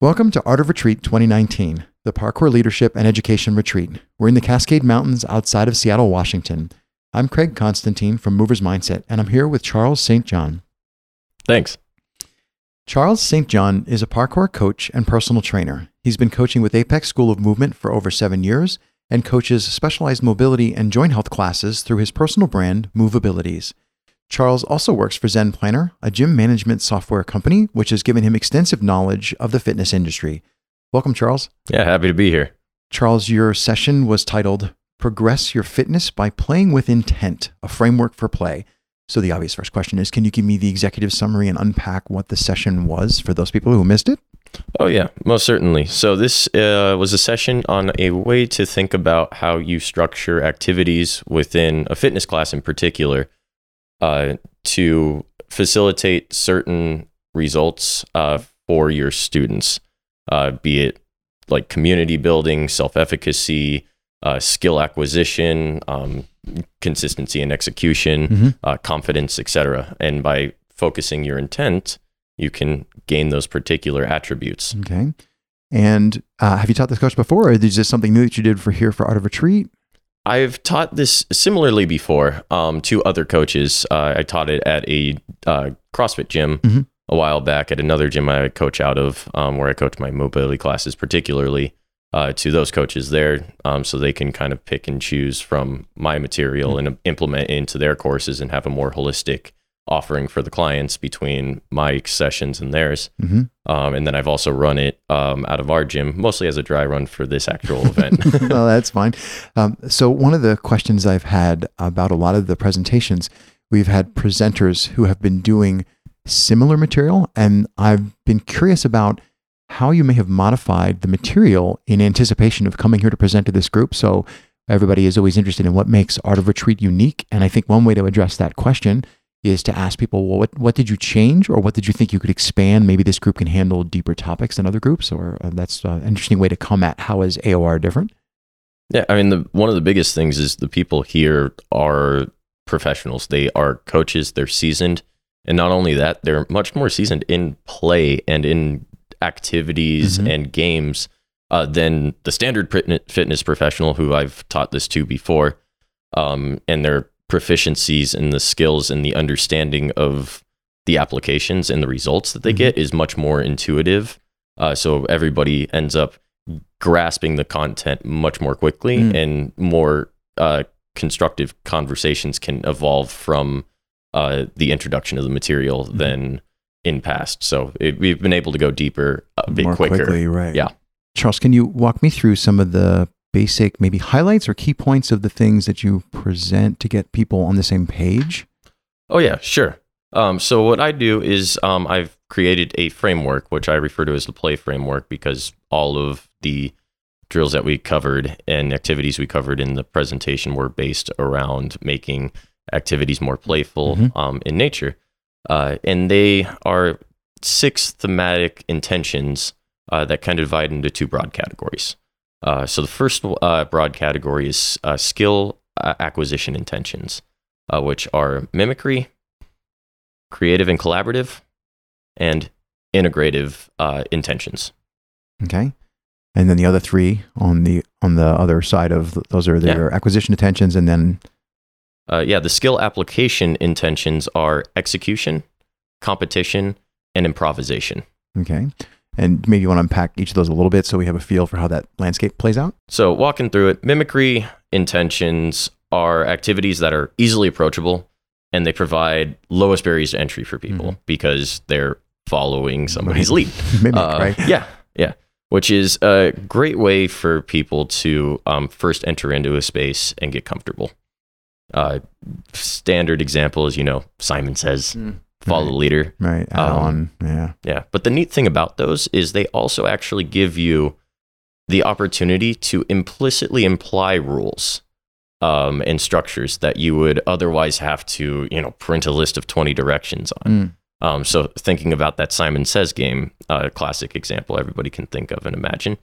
Welcome to Art of Retreat 2019, the Parkour Leadership and Education Retreat. We're in the Cascade Mountains outside of Seattle, Washington. I'm Craig Constantine from Movers Mindset, and I'm here with Charles St. John. Thanks. Charles St. John is a parkour coach and personal trainer. He's been coaching with Apex School of Movement for over seven years and coaches specialized mobility and joint health classes through his personal brand, Movabilities. Charles also works for Zen Planner, a gym management software company, which has given him extensive knowledge of the fitness industry. Welcome, Charles. Yeah, happy to be here. Charles, your session was titled Progress Your Fitness by Playing with Intent, a framework for play. So, the obvious first question is Can you give me the executive summary and unpack what the session was for those people who missed it? Oh, yeah, most certainly. So, this uh, was a session on a way to think about how you structure activities within a fitness class in particular uh, to facilitate certain results uh, for your students, uh, be it like community building, self efficacy, uh, skill acquisition, um, consistency and execution, Mhm. uh, confidence, etc. And by focusing your intent, you can gain those particular attributes. Okay. And uh, have you taught this coach before, or is this something new that you did for here for Art of Retreat? I've taught this similarly before um, to other coaches. Uh, I taught it at a uh, CrossFit gym Mhm. a while back at another gym I coach out of, um, where I coach my mobility classes, particularly uh, to those coaches there, um, so they can kind of pick and choose from my material and implement into their courses and have a more holistic offering for the clients between my sessions and theirs. hmm Um, and then I've also run it um, out of our gym, mostly as a dry run for this actual event. no, that's fine. Um, so, one of the questions I've had about a lot of the presentations, we've had presenters who have been doing similar material, and I've been curious about how you may have modified the material in anticipation of coming here to present to this group. So, everybody is always interested in what makes Art of Retreat unique. And I think one way to address that question is to ask people, well, what, what did you change or what did you think you could expand? Maybe this group can handle deeper topics than other groups, or uh, that's an interesting way to come at how is AOR different? Yeah, I mean, the, one of the biggest things is the people here are professionals. They are coaches. They're seasoned, and not only that, they're much more seasoned in play and in activities Mhm. and games uh, than the standard fitness professional who I've taught this to before. Um, and their proficiencies and the skills and the understanding of the applications and the results that they Mhm. get is much more intuitive. Uh, so everybody ends up grasping the content much more quickly Mm. and more uh, constructive conversations can evolve from uh, the introduction of the material Mm-hmm. than in past. So it, we've been able to go deeper a bit more quicker. quickly, right? Yeah. Charles, can you walk me through some of the basic, maybe highlights or key points of the things that you present to get people on the same page? Oh yeah, sure. Um, so what I do is um, I've created a framework, which I refer to as the play framework, because all of the drills that we covered and activities we covered in the presentation were based around making activities more playful Mhm. um, in nature, uh, and they are six thematic intentions uh, that kind of divide into two broad categories. Uh, so the first uh, broad category is uh, skill uh, acquisition intentions, uh, which are mimicry, creative and collaborative, and integrative uh, intentions. Okay. And then the other three on the on the other side of th- those are their acquisition intentions, and then Uh, yeah, the skill application intentions are execution, competition, and improvisation. okay, and maybe you want to unpack each of those a little bit so we have a feel for how that landscape plays out. So, walking through it, mimicry intentions are activities that are easily approachable and they provide lowest barriers to entry for people because they're following somebody's lead. Mimic, Uh, right? Yeah, yeah. Which is a great way for people to um, first enter into a space and get comfortable. Uh, standard example is, you know, Simon says, follow the leader. Right. Add Um, on. Yeah. Yeah. But the neat thing about those is they also actually give you the opportunity to implicitly imply rules um, and structures that you would otherwise have to, you know, print a list of 20 directions on. Mm. Um, so thinking about that Simon Says game, uh, classic example everybody can think of and imagine.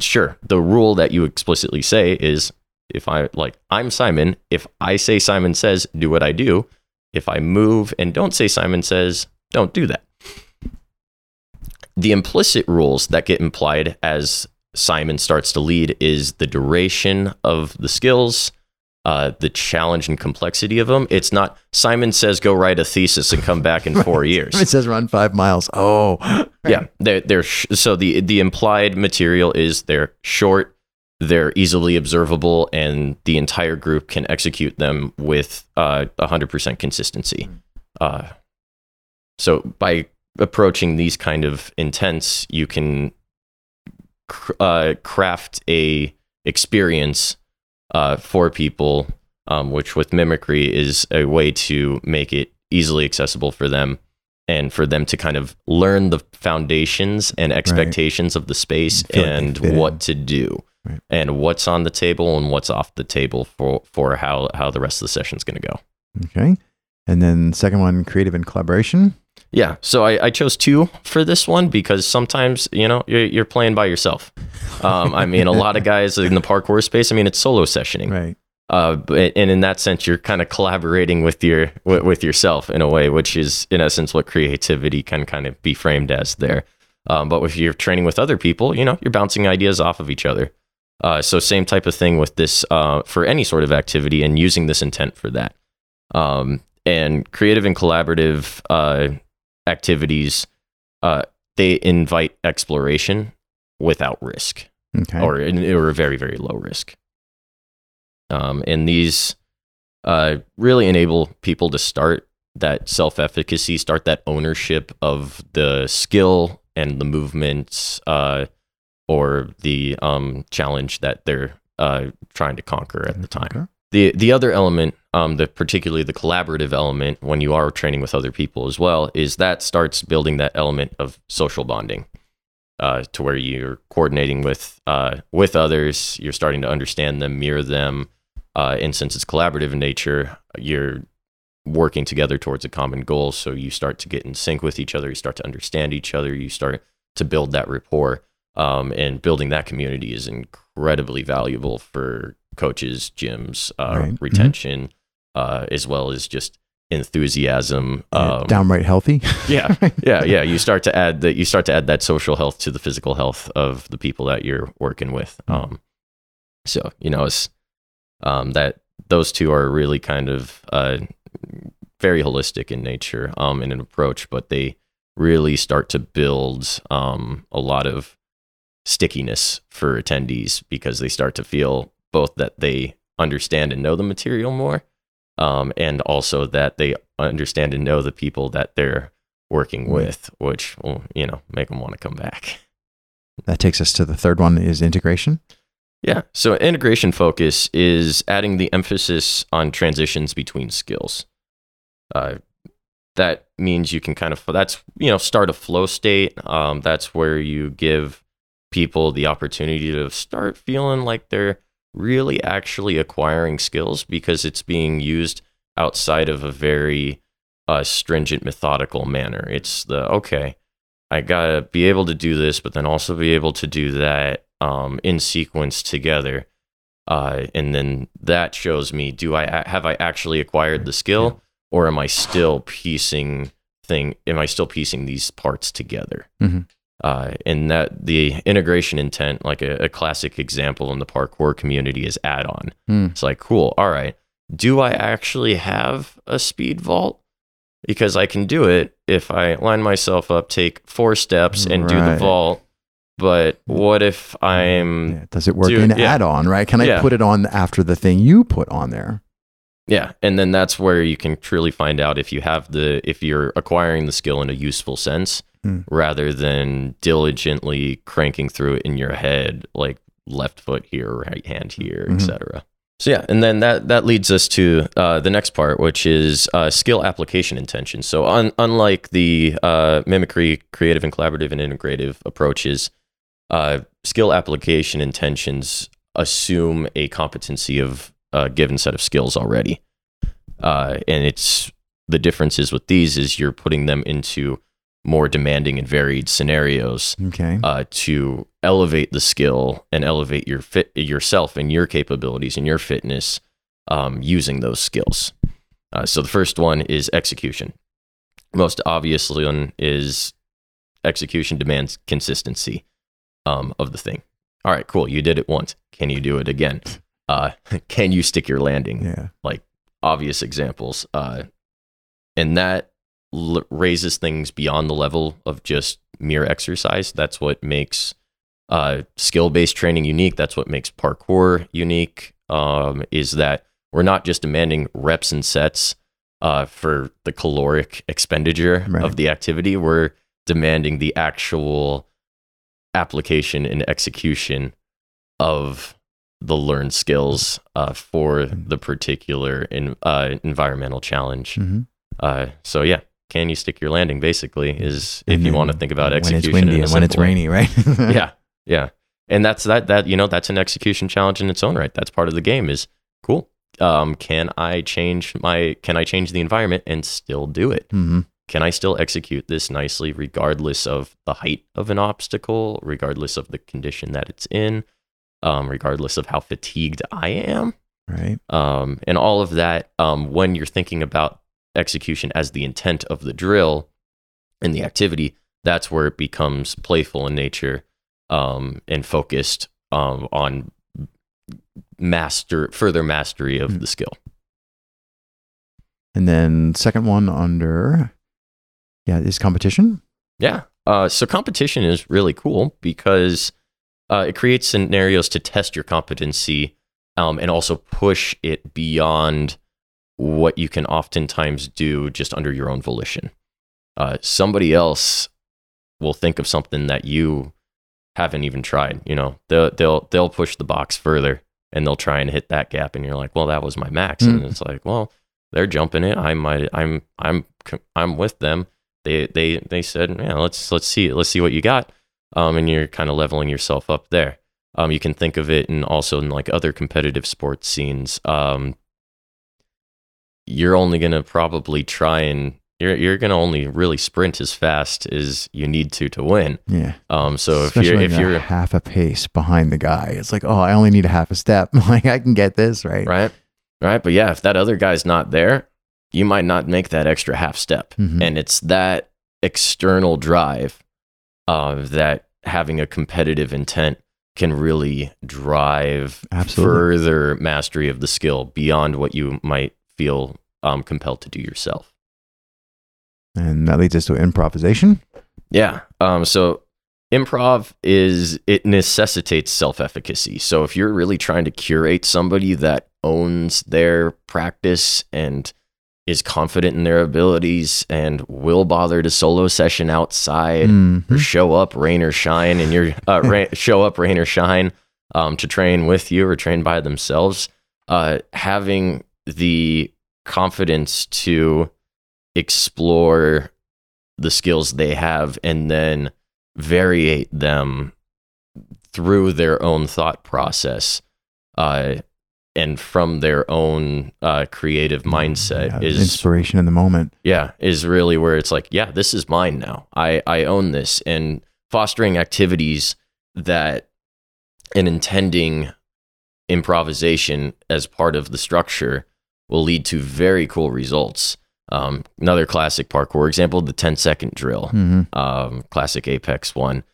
Sure, the rule that you explicitly say is if I like I'm Simon, if I say Simon says, do what I do. If I move and don't say Simon says, don't do that. the implicit rules that get implied as Simon starts to lead is the duration of the skills, uh, the challenge and complexity of them. It's not Simon says go write a thesis and come back in four years. It says run five miles. Oh, Yeah, they're, they're sh- so the the implied material is they're short, they're easily observable, and the entire group can execute them with uh, 100% consistency. Uh, so by approaching these kind of intents, you can cr- uh, craft a experience uh, for people, um, which with mimicry is a way to make it easily accessible for them and for them to kind of learn the foundations and expectations of the space Feel like and what in. to do Right. and what's on the table and what's off the table for for how how the rest of the session is going to go. okay. And then second one, creative and collaboration. Yeah, so I, I chose two for this one because sometimes you know you're, you're playing by yourself. Um, I mean, a lot of guys in the parkour space. I mean, it's solo sessioning, Right. uh, and in that sense, you're kind of collaborating with your with, with yourself in a way, which is in essence what creativity can kind of be framed as there. Um, but if you're training with other people, you know, you're bouncing ideas off of each other. Uh, so same type of thing with this uh, for any sort of activity and using this intent for that. Um, and creative and collaborative uh, activities, uh, they invite exploration without risk Okay. or or a very very low risk. Um, and these uh, really enable people to start that self efficacy, start that ownership of the skill and the movements uh, or the um, challenge that they're uh, trying to conquer at the time. Okay. The the other element, um, the particularly the collaborative element, when you are training with other people as well, is that starts building that element of social bonding, uh, to where you're coordinating with uh, with others, you're starting to understand them, mirror them, uh, and since it's collaborative in nature, you're working together towards a common goal. So you start to get in sync with each other, you start to understand each other, you start to build that rapport, um, and building that community is incredibly valuable for coaches, gyms, uh, Right. Mhm. retention, uh, as well as just enthusiasm. Um, downright healthy. yeah, yeah, yeah. You start to add that. You start to add that social health to the physical health of the people that you're working with. Mm. Um, so you know, it's um, that those two are really kind of uh, very holistic in nature um, in an approach, but they really start to build um, a lot of stickiness for attendees because they start to feel both that they understand and know the material more, um, and also that they understand and know the people that they're working with, which will you know make them want to come back. that takes us to the third one is integration. Yeah. So integration focus is adding the emphasis on transitions between skills. Uh, that means you can kind of that's you know start a flow state. Um, that's where you give people the opportunity to start feeling like they're really actually acquiring skills because it's being used outside of a very uh, stringent methodical manner. It's the okay, I gotta be able to do this, but then also be able to do that um, in sequence together. Uh, and then that shows me: do I have I actually acquired the skill, or am I still piecing thing? Am I still piecing these parts together? Mhm. Uh, and that the integration intent, like a, a classic example in the parkour community, is add-on. Hmm. It's like, cool. All right. Do I actually have a speed vault? Because I can do it if I line myself up, take four steps, and do the vault. But what if I'm Yeah. Does it work Dude, in yeah. add-on? Right? Can I Yeah. put it on after the thing you put on there? Yeah, and then that's where you can truly find out if you have the if you're acquiring the skill in a useful sense Hmm. rather than diligently cranking through it in your head like left foot here, right hand here, Mhm. etc. So yeah, and then that that leads us to uh, the next part, which is uh, skill application intention. So un- unlike the uh, mimicry, creative and collaborative and integrative approaches, uh, skill application intentions assume a competency of a given set of skills already. Uh, and it's the differences with these is you're putting them into more demanding and varied scenarios Okay. uh, to elevate the skill and elevate your fit yourself and your capabilities and your fitness um, using those skills. Uh, so the first one is execution. Most obvious one is execution demands consistency um, of the thing. All right, cool. You did it once. Can you do it again? Uh, can you stick your landing? Yeah. Like obvious examples. Uh, and that l- raises things beyond the level of just mere exercise. That's what makes uh, skill based training unique. That's what makes parkour unique. Um, is that we're not just demanding reps and sets uh, for the caloric expenditure Right. of the activity. We're demanding the actual application and execution of the learned skills uh, for the particular in, uh, environmental challenge. hmm Uh, so yeah, can you stick your landing? Basically, is if you want to think about execution. when it's windy and when it's rainy, right? yeah, yeah, and that's that. That you know, that's an execution challenge in its own right. That's part of the game. Is cool. Um, can I change my? Can I change the environment and still do it? hmm Can I still execute this nicely, regardless of the height of an obstacle, regardless of the condition that it's in, um, regardless of how fatigued I am? Right. um, and all of that um, when you're thinking about execution as the intent of the drill and the activity that's where it becomes playful in nature um, and focused um, on master further mastery of Mm. the skill And then second one under, yeah, is competition. yeah uh, so competition is really cool because uh, it creates scenarios to test your competency um, and also push it beyond what you can oftentimes do just under your own volition. Uh, somebody else will think of something that you haven't even tried. You know, they'll they'll they'll push the box further and they'll try and hit that gap, and you're like, well, that was my max, and Mm. it's like, well, they're jumping it. I might, I'm I'm I'm with them. They they they said, yeah, let's let's see. Let's see what you got. Um, and you're kind of leveling yourself up there. Um, you can think of it and also in like other competitive sports scenes. Um, you're only gonna probably try and you're you're gonna only really sprint as fast as you need to to win. Yeah. Um, so Especially if you're if you're you're half a pace behind the guy, it's like, oh, I only need a half a step. like I can get this, right? right, right, but yeah, if that other guy's not there, you might not make that extra half step, Mhm. and it's that external drive uh, that having a competitive intent can really drive Absolutely. further mastery of the skill beyond what you might feel um, compelled to do yourself. And that leads us to improvisation. Yeah. Um, so improv is it necessitates self-efficacy. So if you're really trying to curate somebody that owns their practice and is confident in their abilities and will bother to solo session outside Mhm. or show up rain or shine and you're uh, show up rain or shine um, to train with you or train by themselves uh, having the confidence to explore the skills they have and then variate them through their own thought process uh, and from their own uh, creative mindset Yeah, is inspiration in the moment. yeah is really where it's like yeah this is mine now. I i own this. And fostering activities that and intending improvisation as part of the structure will lead to very cool results. Um, another classic parkour example the 10 second drill. Hmm um, classic Apex one,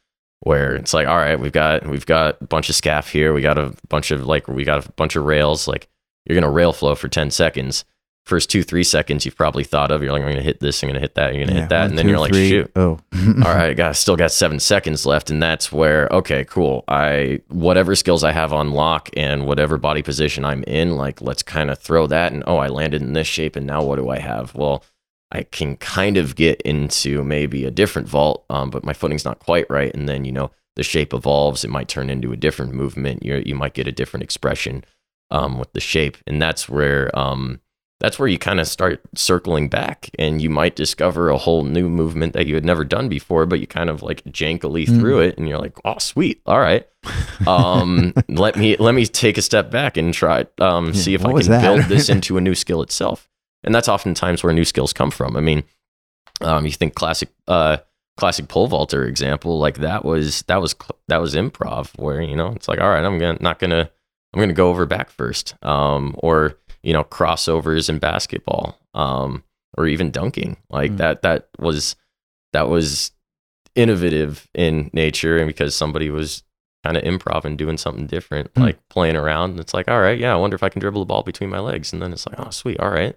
where it's like, all right, we've got we've got a bunch of scaff here, we got a bunch of like we got a bunch of rails. Like you're gonna rail flow for ten seconds. First two three seconds you've probably thought of. You're like, I'm gonna hit this, I'm gonna hit that, you're gonna hit that, and then you're like, shoot. Oh, All right, got still got seven seconds left, and that's where okay, cool. I whatever skills I have on lock and whatever body position I'm in, like let's kind of throw that. And oh, I landed in this shape, and now what do I have? Well, I can kind of get into maybe a different vault, um, but my footing's not quite right. And then you know the shape evolves; it might turn into a different movement. You you might get a different expression um, with the shape, and that's where um, that's where you kind of start circling back and you might discover a whole new movement that you had never done before but you kind of like jankily Mm. through it and you're like oh sweet all right um let me let me take a step back and try um Yeah, see if i can build this into a new skill itself and that's oftentimes where new skills come from i mean um you think classic uh classic pole vaulter example like that was that was that was improv where you know it's like all right i'm gonna not gonna i'm gonna go over back first um or you know crossovers in basketball um or even dunking like Mm. that that was that was innovative in nature and because somebody was kind of improv and doing something different, Hmm. like playing around. And It's like, all right, yeah, I wonder if I can dribble the ball between my legs. And then it's like, oh, sweet, all right.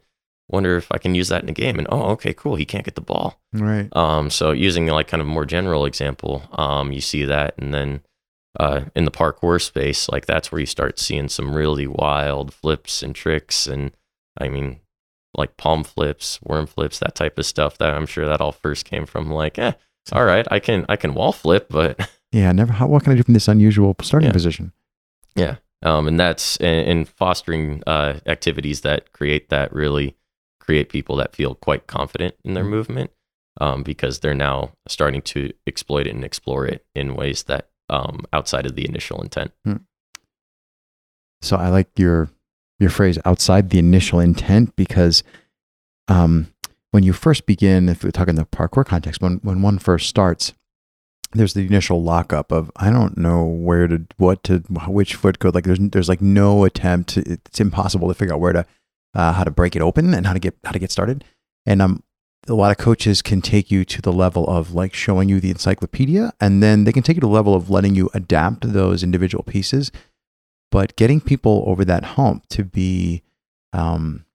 Wonder if I can use that in a game. And oh, okay, cool. He can't get the ball. Right. Um, so using like kind of more general example, um, you see that, and then uh, in the parkour space, like that's where you start seeing some really wild flips and tricks, and I mean, like palm flips, worm flips, that type of stuff. That I'm sure that all first came from like, eh, all right, I can I can wall flip, but Yeah. Never. How, what can I do from this unusual starting Yeah. position? yeah, um, and that's and, and fostering uh, activities that create that really create people that feel quite confident in their Mhm. movement um, because they're now starting to exploit it and explore it in ways that um, outside of the initial intent. So I like your your phrase outside the initial intent because um, when you first begin, if we're talking the parkour context, when when one first starts, there's the initial lockup of I don't know where to what to which foot go. Like there's there's like no attempt. To, it's impossible to figure out where to uh, how to break it open and how to get how to get started. And um, a lot of coaches can take you to the level of like showing you the encyclopedia, and then they can take you to the level of letting you adapt those individual pieces but getting people over that hump to be um,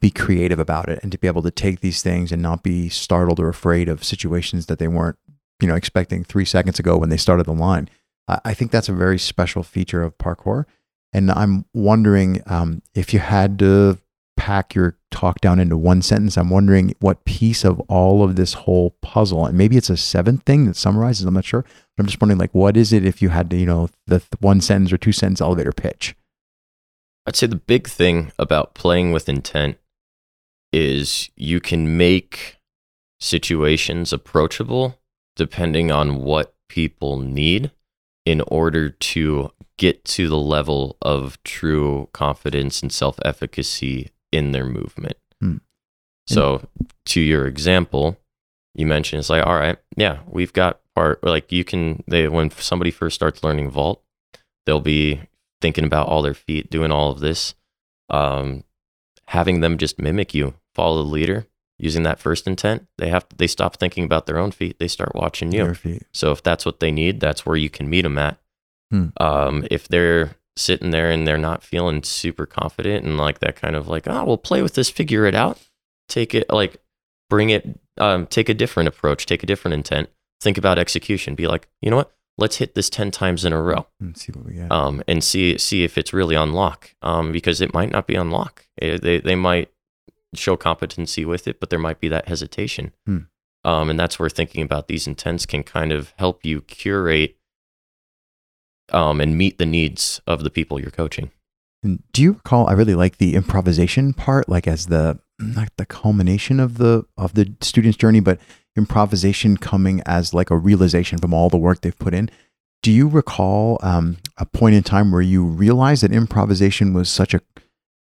be creative about it and to be able to take these things and not be startled or afraid of situations that they weren't you know expecting three seconds ago when they started the line i, think that's a very special feature of parkour and i'm wondering um, if you had to pack your talk down into one sentence i'm wondering what piece of all of this whole puzzle and maybe it's a seventh thing that summarizes i'm not sure but i'm just wondering like what is it if you had to you know the th- one sentence or two sentence elevator pitch? I'd say the big thing about playing with intent is you can make situations approachable depending on what people need in order to get to the level of true confidence and self efficacy in their movement. Hmm. So, to your example, you mentioned it's like, all right, yeah, we've got part like you can they when somebody first starts learning vault, they'll be thinking about all their feet, doing all of this, um, having them just mimic you, follow the leader, using that first intent. They have they stop thinking about their own feet, they start watching you. So if that's what they need, that's where you can meet them at. Hmm. Um, if they're sitting there and they're not feeling super confident and like that kind of like, oh, we'll play with this, figure it out, take it like bring it, um, take a different approach, take a different intent, think about execution, be like, you know what, let's hit this ten times in a row, Let's see what we get. um, and see see if it's really on lock, um, because it might not be on lock. Eh, they they might show competency with it, but there might be that hesitation. Hmm. Um, and that's where thinking about these intents can kind of help you curate um, and meet the needs of the people you're coaching. Do you recall? I really like the improvisation part, like as the not the culmination of the of the student's journey, but improvisation coming as like a realization from all the work they've put in. Do you recall um, a point in time where you realized that improvisation was such a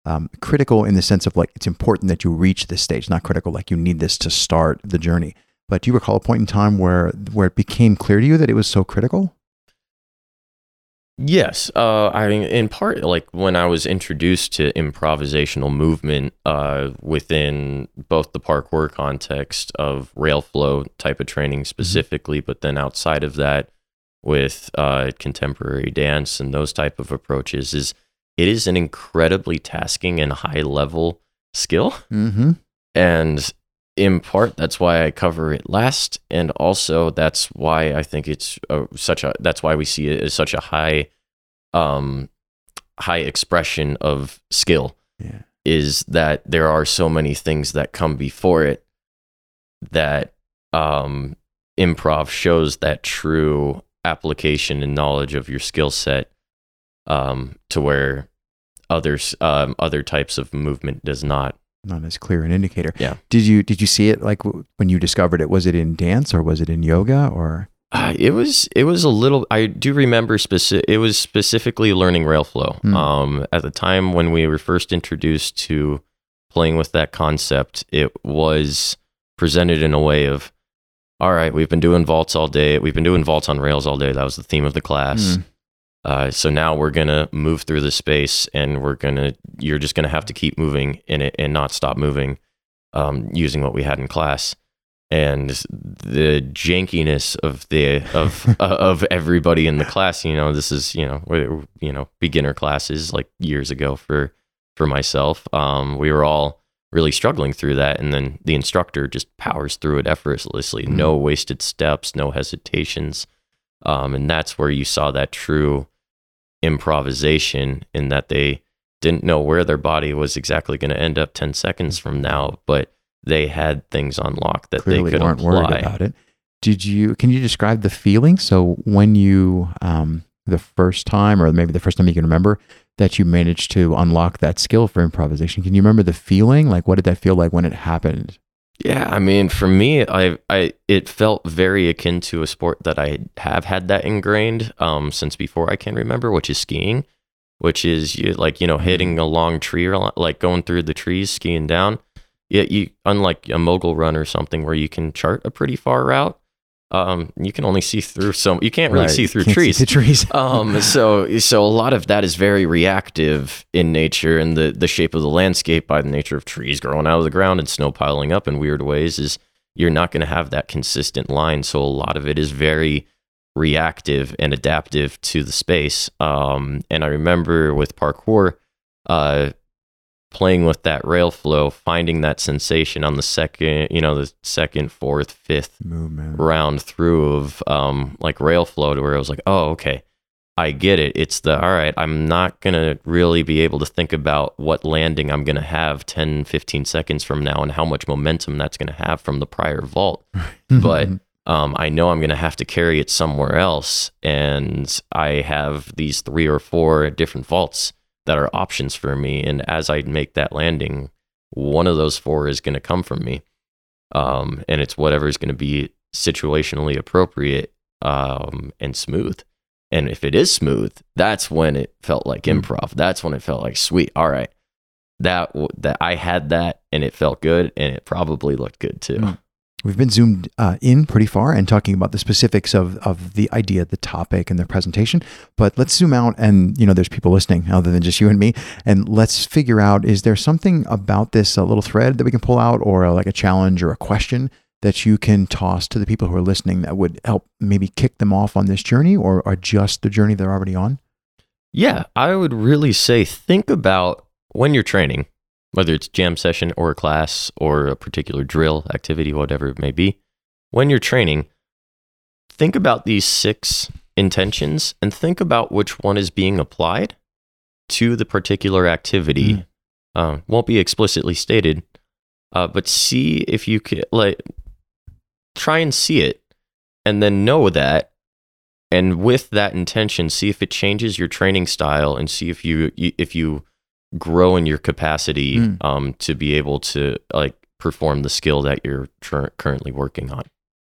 um, critical in the sense of like it's important that you reach this stage, not critical like you need this to start the journey. But do you recall a point in time where where it became clear to you that it was so critical? Yes, uh, I mean, in part, like when I was introduced to improvisational movement uh, within both the parkour context of rail flow type of training specifically, but then outside of that, with uh, contemporary dance and those type of approaches, is it is an incredibly tasking and high level skill, Mm-hmm. and in part that's why I cover it last, and also that's why I think it's uh, such a that's why we see it as such a high, um, high expression of skill Yeah. is that there are so many things that come before it that um, improv shows that true application and knowledge of your skill set um, to where others um, other types of movement does not. Not as clear an indicator. Yeah. Did you did you see it like w- when you discovered it? Was it in dance or was it in yoga or? Uh, it was it was a little. I do remember specific. It was specifically learning rail flow. Hmm. Um, at the time when we were first introduced to playing with that concept, it was presented in a way of, all right, we've been doing vaults all day. We've been doing vaults on rails all day. That was the theme of the class. Hmm. Uh, so now we're gonna move through the space, and we're gonna. You're just gonna have to keep moving in it and not stop moving, um, using what we had in class. and the jankiness of the of uh, of everybody in the class. You know, this is you know where- you know beginner classes like years ago for for myself. Um, we were all really struggling through that, and then the instructor just powers through it effortlessly. Mhm. No wasted steps, no hesitations, um, and that's where you saw that true improvisation in that they didn't know where their body was exactly going to end up 10 seconds from now, but they had things on lock that Clearly they could weren't apply. worried about it. Did you? Can you describe the feeling? So when you, um, the first time, or maybe the first time you can remember that you managed to unlock that skill for improvisation, can you remember the feeling? Like, what did that feel like when it happened? Yeah, I mean, for me, I, I, it felt very akin to a sport that I have had that ingrained um, since before I can remember, which is skiing, which is you like you know hitting a long tree or like going through the trees, skiing down. Yeah, you unlike a mogul run or something where you can chart a pretty far route. Um, you can only see through some. You can't really Right. see through Can't trees. the trees. um so so a lot of that is very reactive in nature and the the shape of the landscape by the nature of trees growing out of the ground and snow piling up in weird ways is you're not going to have that consistent line so a lot of it is very reactive and adaptive to the space um and i remember with parkour uh playing with that rail flow finding that sensation on the second you know the second fourth fifth movement. round through of um like rail flow to where I was like, oh, okay, I get it. It's the all right, I'm not gonna really be able to think about what landing I'm gonna have 10, 15 seconds from now and how much momentum that's gonna have from the prior vault. But um, I know I'm gonna have to carry it somewhere else. And I have these three or four different vaults that are options for me. And as I make that landing, one of those four is gonna come from me um, and it's whatever is going to be situationally appropriate um, and smooth. And if it is smooth, that's when it felt like Mm. improv. That's when it felt like sweet. All right, that that I had that, and it felt good, and it probably looked good too. We've been zoomed uh, in pretty far and talking about the specifics of, of the idea, the topic, and the presentation. But let's zoom out, and you know, there's people listening other than just you and me, and let's figure out: is there something about this a little thread that we can pull out, or uh, like a challenge or a question that you can toss to the people who are listening that would help maybe kick them off on this journey, or adjust the journey they're already on? Yeah, I would really say think about when you're training, whether it's jam session or a class or a particular drill activity, whatever it may be. When you're training, think about these six intentions and think about which one is being applied to the particular activity. Mm. Uh, won't be explicitly stated, uh, but see if you can like try and see it and then know that and with that intention see if it changes your training style and see if you- if you grow in your capacity Mm. um, to be able to like perform the skill that you're tr- currently working on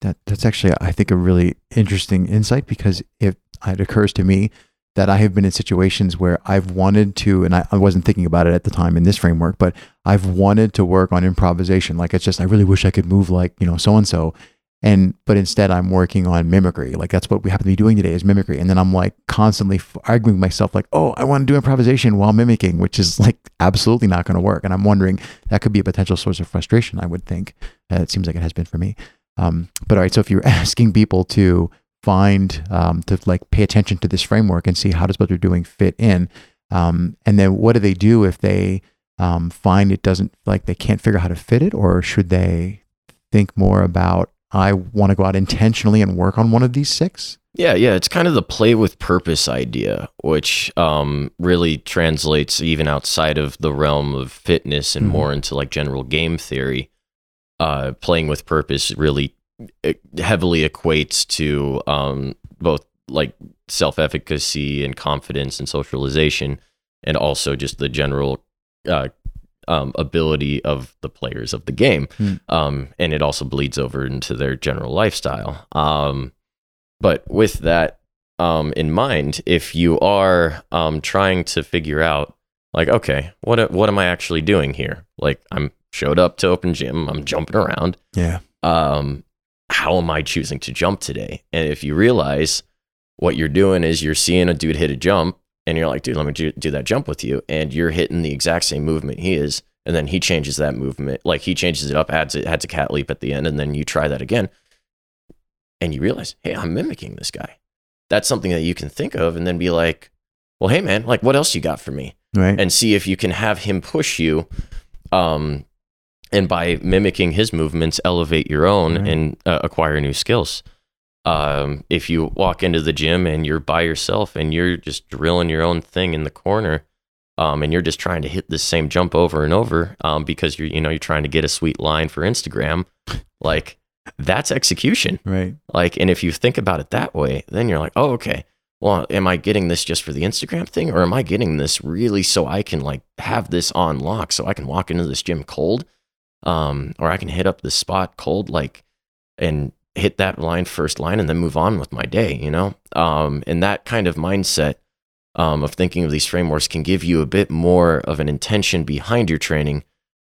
That that's actually, I think, a really interesting insight because if it occurs to me that I have been in situations where I've wanted to, and I, I wasn't thinking about it at the time in this framework, but I've wanted to work on improvisation. Like it's just, I really wish I could move like you know so and so, and but instead I'm working on mimicry. Like that's what we happen to be doing today is mimicry, and then I'm like constantly arguing with myself, like, oh, I want to do improvisation while mimicking, which is like absolutely not going to work. And I'm wondering that could be a potential source of frustration. I would think. Uh, it seems like it has been for me. Um, but all right, so if you're asking people to find um, to like pay attention to this framework and see how does what they're doing fit in, um, and then what do they do if they um, find it doesn't like they can't figure out how to fit it, or should they think more about I want to go out intentionally and work on one of these six? Yeah, yeah, it's kind of the play with purpose idea, which um, really translates even outside of the realm of fitness and Mhm. more into like general game theory. Uh, playing with purpose really uh, heavily equates to um, both like self efficacy and confidence and socialization, and also just the general uh, um, ability of the players of the game. Hmm. Um, and it also bleeds over into their general lifestyle. Um, but with that um, in mind, if you are um, trying to figure out, like, okay, what what am I actually doing here? Like, I'm showed up to open gym, I'm jumping around. Yeah, Um, how am I choosing to jump today? And if you realize what you're doing is you're seeing a dude hit a jump, and you're like, dude, let me do, do that jump with you, and you're hitting the exact same movement he is, and then he changes that movement, like he changes it up, adds it, adds a cat leap at the end, and then you try that again, and you realize, hey, I'm mimicking this guy. That's something that you can think of, and then be like, well, hey man, like what else you got for me? Right. and see if you can have him push you um and by mimicking his movements elevate your own Right. and uh, acquire new skills um if you walk into the gym and you're by yourself and you're just drilling your own thing in the corner um and you're just trying to hit the same jump over and over um because you're you know you're trying to get a sweet line for Instagram like that's execution right. like, and if you think about it that way, then you're like, oh, okay. Well, am I getting this just for the Instagram thing, or am I getting this really so I can like have this on lock, so I can walk into this gym cold, um, or I can hit up this spot cold, like, and hit that line first line, and then move on with my day, you know? Um, and that kind of mindset um, of thinking of these frameworks can give you a bit more of an intention behind your training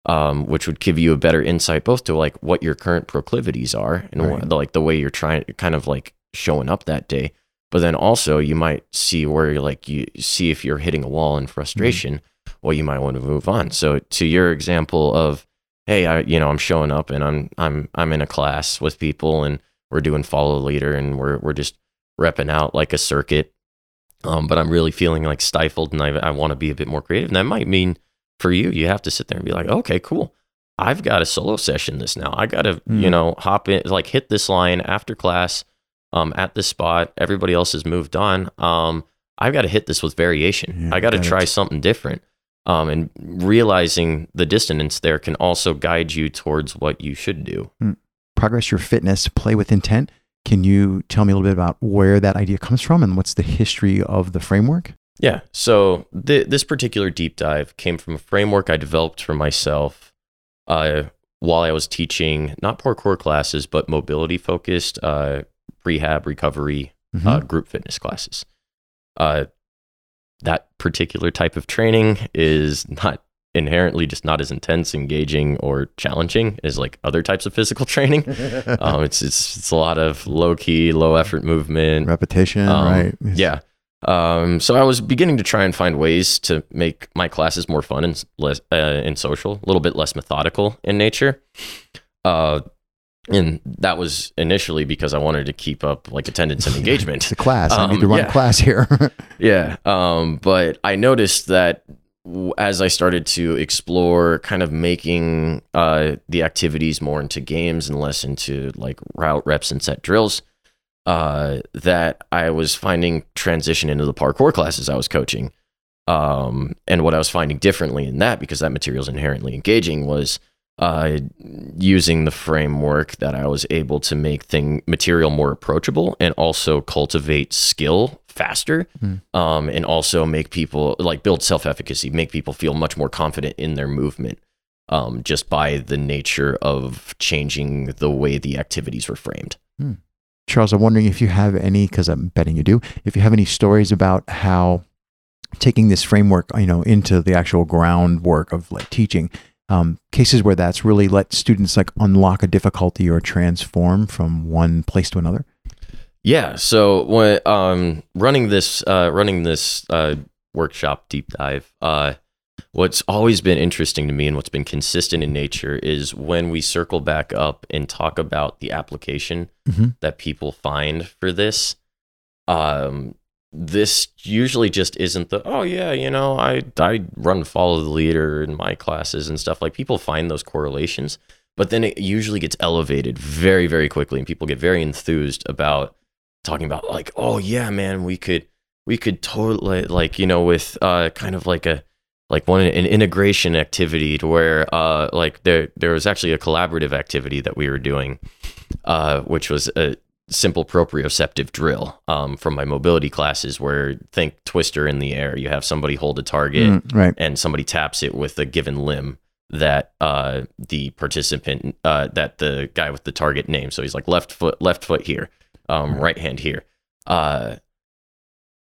um, which would give you a better insight both to like what your current proclivities are and Right. what, like the way you're trying kind of like showing up that day but then also you might see where you're like you see if you're hitting a wall in frustration well you might want to move on so to your example of hey i you know i'm showing up and i'm i'm i'm in a class with people and we're doing follow leader and we're we're just repping out like a circuit um, but i'm really feeling like stifled and i, I want to be a bit more creative and that might mean for you, you have to sit there and be like, okay, cool. I've got a solo session this now. I got to, you Mm. know, hop in, like hit this line after class um, at this spot. Everybody else has moved on. Um, I've got to hit this with variation. Yeah, I got to try something different. Um, and realizing the dissonance there can also guide you towards what you should do. Progress your fitness, play with intent. Can you tell me a little bit about where that idea comes from and what's the history of the framework? Yeah. So th- this particular deep dive came from a framework I developed for myself uh, while I was teaching not parkour classes, but mobility focused uh, rehab, recovery, Mhm. uh, group fitness classes. That particular type of training is not inherently just not as intense, engaging, or challenging as like other types of physical training. um, it's, it's it's a lot of low key, low effort movement, Repetition, um, right? yeah. Um, so I was beginning to try and find ways to make my classes more fun and less uh, and social, a little bit less methodical in nature. Uh, and that was initially because I wanted to keep up like attendance and It's engagement. a class. I need Um, to run yeah. a class here. yeah. Um, but I noticed that as I started to explore kind of making uh, the activities more into games and less into like route reps and set drills, uh, that I was finding transition into the parkour classes I was coaching. Um, and what I was finding differently in that, because that material is inherently engaging, was uh, using the framework that I was able to make thing material more approachable and also cultivate skill faster, Mm. um, and also make people like build self efficacy, make people feel much more confident in their movement. Um, just by the nature of changing the way the activities were framed. Charles, I'm wondering if you have any, because I'm betting you do, if you have any stories about how taking this framework, you know, into the actual groundwork of like teaching, um, cases where that's really let students like unlock a difficulty or transform from one place to another. Yeah. So when um, running this uh, running this uh, workshop deep dive, uh, what's always been interesting to me and what's been consistent in nature is when we circle back up and talk about the application Mhm. that people find for this. Um, this usually just isn't the oh yeah you know I I run follow the leader in my classes and stuff. Like people find those correlations but then it usually gets elevated very very quickly and people get very enthused about talking about like oh yeah man we could we could totally like you know with uh kind of like a like one an integration activity to where uh like there there was actually a collaborative activity that we were doing uh which was a simple proprioceptive drill um from my mobility classes where think twister in the air you have somebody hold a target Mm, right. and somebody taps it with a given limb that uh, the participant uh, that the guy with the target name so he's like left foot left foot here um, Right. right hand here uh,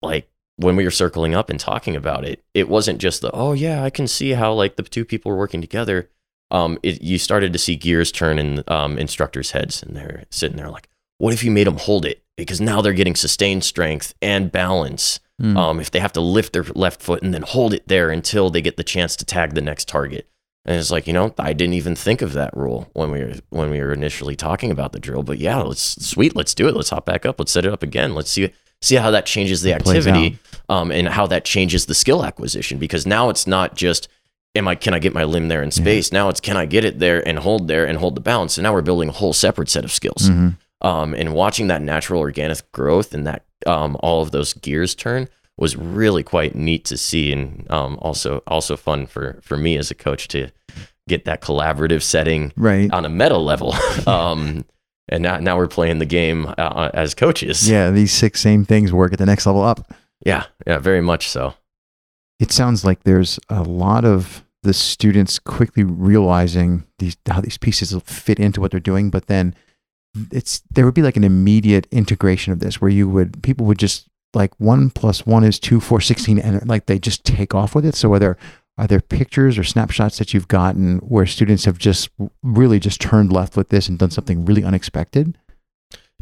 like when we were circling up and talking about it it wasn't just the oh yeah i can see how like the two people were working together um, it, you started to see gears turn in um, instructors heads and they're sitting there like what if you made them hold it because now they're getting sustained strength and balance Mm. um, if they have to lift their left foot and then hold it there until they get the chance to tag the next target. And it's like, you know, I didn't even think of that rule when we were when we were initially talking about the drill. But yeah, let's sweet, let's do it. Let's hop back up. Let's set it up again. Let's see see how that changes the It activity um, and how that changes the skill acquisition. Because now it's not just am I can I get my limb there in space. Now it's can I get it there and hold there and hold the balance. And now we're building a whole separate set of skills. Mhm. Um, and watching that natural organic growth and that um, all of those gears turn was really quite neat to see and um, also also fun for for me as a coach to get that collaborative setting Right. on a meta level. um, and now, now we're playing the game uh, as coaches. Yeah, these six same things work at the next level up. yeah, yeah, very much so. It sounds like there's a lot of the students quickly realizing these how these pieces fit into what they're doing, but then it's there would be like an immediate integration of this where you would people would just like one plus one is two, four, 16, and like they just take off with it. So are there are there pictures or snapshots that you've gotten where students have just really just turned left with this and done something really unexpected?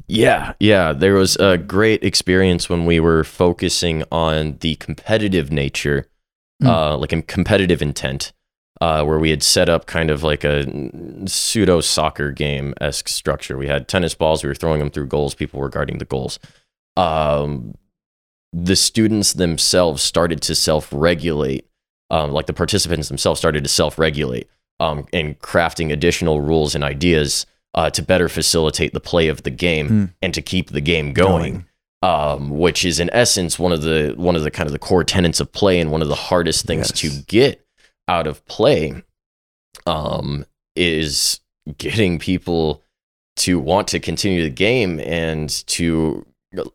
Yeah, yeah. There was a great experience when we were focusing on the competitive nature, Mm. uh, like in competitive intent, uh, where we had set up kind of like a pseudo soccer game esque structure. We had tennis balls, we were throwing them through goals, people were guarding the goals. Um, the students themselves started to self regulate, um, like the participants themselves started to self regulate um, and crafting additional rules and ideas uh, to better facilitate the play of the game Mm. and to keep the game going. Um, which is in essence one of the one of the kind of the core tenets of play and one of the hardest things to get out of play um, is getting people to want to continue the game and to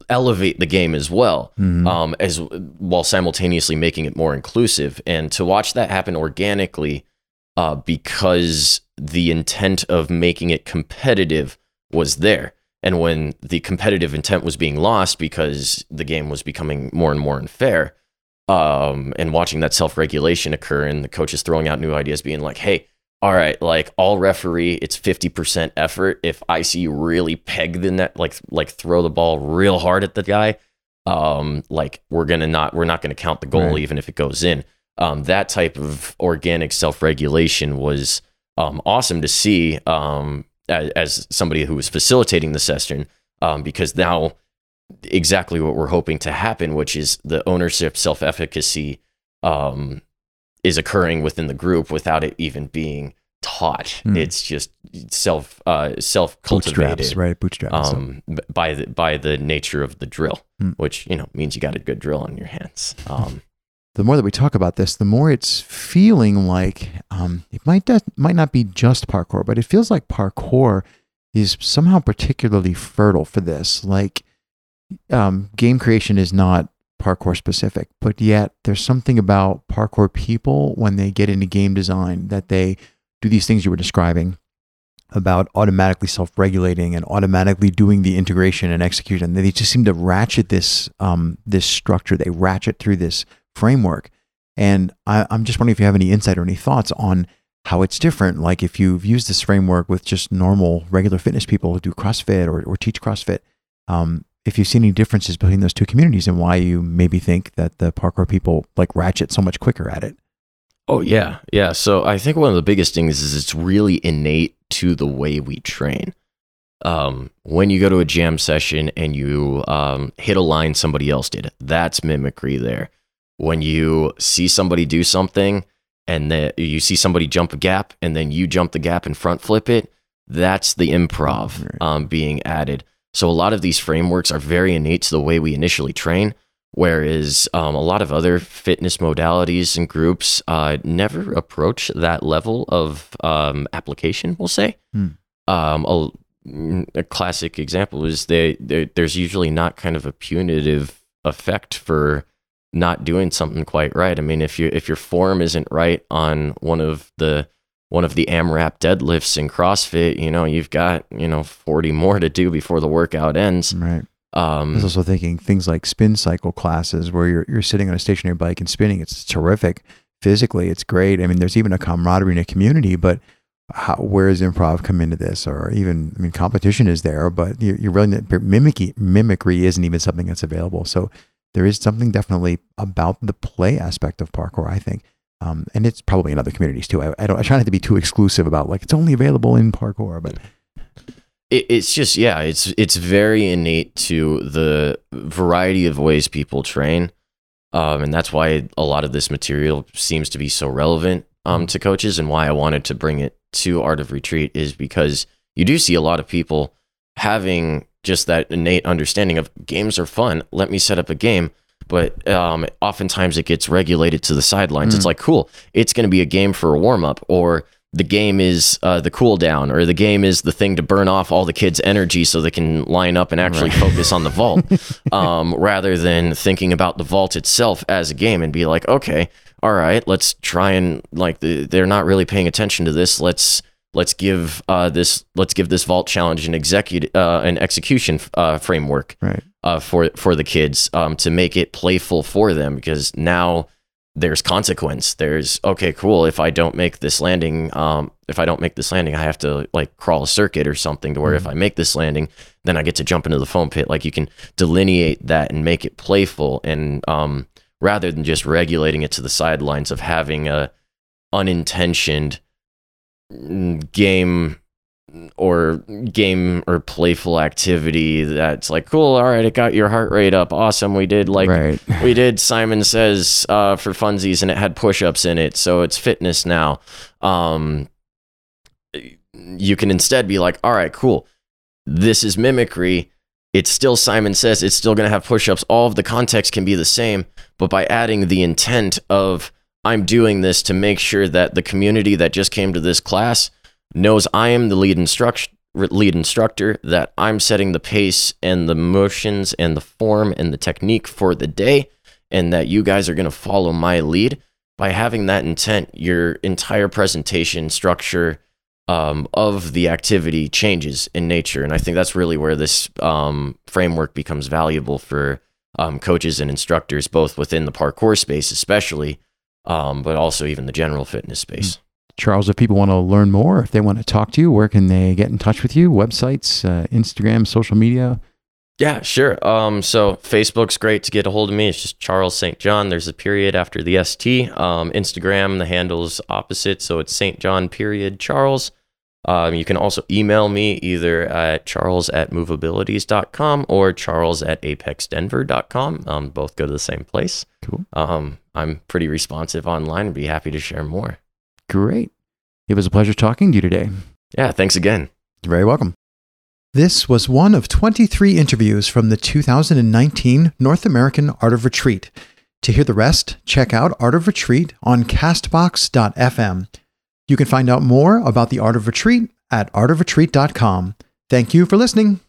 elevate the game as well Mhm. um, as while simultaneously making it more inclusive and to watch that happen organically uh, because the intent of making it competitive was there and when the competitive intent was being lost because the game was becoming more and more unfair um, and watching that self-regulation occur and the coaches throwing out new ideas being like hey all right like all referee it's 50% effort if i see you really peg the net like like throw the ball real hard at the guy um like we're gonna not we're not gonna count the goal Right. even if it goes in um that type of organic self-regulation was um awesome to see um as, as somebody who was facilitating the session um because now exactly what we're hoping to happen which is the ownership self-efficacy um is occurring within the group without it even being taught Hmm. it's just self uh, self cultivated, right? Bootstraps. um, b- by the by the nature of the drill, Hmm. which you know means you got a good drill on your hands. Um, the more that we talk about this, the more it's feeling like um, it might not, might not be just parkour, but it feels like parkour is somehow particularly fertile for this. Like um, game creation is not parkour specific, but yet there's something about parkour people when they get into game design that they do these things you were describing about automatically self-regulating and automatically doing the integration and execution. They just seem to ratchet this um, this structure. They ratchet through this framework. And I, I'm just wondering if you have any insight or any thoughts on how it's different. Like if you've used this framework with just normal, regular fitness people who do CrossFit or, or teach CrossFit, um, if you've seen any differences between those two communities and why you maybe think that the parkour people like ratchet so much quicker at it. oh yeah, yeah. So I think one of the biggest things is it's really innate to the way we train. Um, when you go to a jam session and you um, hit a line somebody else did, that's mimicry there. When you see somebody do something and then you see somebody jump a gap and then you jump the gap and front flip it, that's the improv um, being added. So a lot of these frameworks are very innate to the way we initially train, whereas um, a lot of other fitness modalities and groups uh, never approach that level of um, application. We'll say. Hmm. Um, a, a classic example is they, they there's usually not kind of a punitive effect for not doing something quite right. I mean, if you if your form isn't right on one of the one of the AMRAP deadlifts in CrossFit, you know, you've got, you know, 40 more to do before the workout ends. Right. I Um, was also thinking things like spin cycle classes where you're, you're sitting on a stationary bike and spinning. It's terrific. Physically, it's great. I mean, there's even a camaraderie in a community, but how, where does improv come into this? Or even, I mean, competition is there, but you, you're really, mimicry, mimicry isn't even something that's available. So there is something definitely about the play aspect of parkour, I think. Um, and it's probably in other communities too. I, I don't. I try not to be too exclusive about like it's only available in parkour, but it, it's just yeah, it's it's very innate to the variety of ways people train, um, and that's why a lot of this material seems to be so relevant um, to coaches, and why I wanted to bring it to Art of Retreat is because you do see a lot of people having just that innate understanding of games are fun. Let me set up a game. But um, oftentimes it gets regulated to the sidelines. Mm. It's like, cool, it's going to be a game for a warm up, or the game is uh, the cooldown, or the game is the thing to burn off all the kids' energy so they can line up and actually Right. focus on the vault, um, rather than thinking about the vault itself as a game and be like, okay, all right, let's try and like the, they're not really paying attention to this. Let's let's give uh, this let's give this vault challenge an execute uh, an execution uh, framework right. uh, for for the kids um, to make it playful for them because now there's consequence. There's okay, cool. If I don't make this landing, um, if I don't make this landing, I have to like crawl a circuit or something. To where if I make this landing, then I get to jump into the foam pit. Like you can delineate that and make it playful, and um, rather than just regulating it to the sidelines of having a unintentioned game or game or playful activity that's like cool all right it got your heart rate up. Awesome we did like right. we did simon says uh, for funsies and it had push-ups in it so it's fitness now. Um, you can instead be like all right cool. This is mimicry. It's still simon says. It's still going to have push-ups. All of the context can be the same but by adding the intent of i'm doing this to make sure that the community that just came to this class knows i am the lead instruct lead instructor that i'm setting the pace and the motions and the form and the technique for the day and that you guys are going to follow my lead. By having that intent your entire presentation structure um, of the activity changes in nature and i think that's really where this um, framework becomes valuable for um, coaches and instructors both within the parkour space especially um, but also even the general fitness space Charles, if people want to learn more, if they want to talk to you, where can they get in touch with you? Websites, uh, Instagram, social media? Yeah, sure. Um, so Facebook's great to get a hold of me. It's just Charles St. John. There's a period after the ST. Um, Instagram, the handle's opposite, so it's St. John period Charles. Um, you can also email me either at charles at movabilities.com or charles at apexdenver.com. Um, both go to the same place. Cool. Um, I'm pretty responsive online and be happy to share more. Great. It was a pleasure talking to you today. Yeah, thanks again. You're very welcome. This was one of 23 interviews from the 2019 North American Art of Retreat. To hear the rest, check out Art of Retreat on castbox.fm. You can find out more about the Art of Retreat at artofretreat.com. Thank you for listening.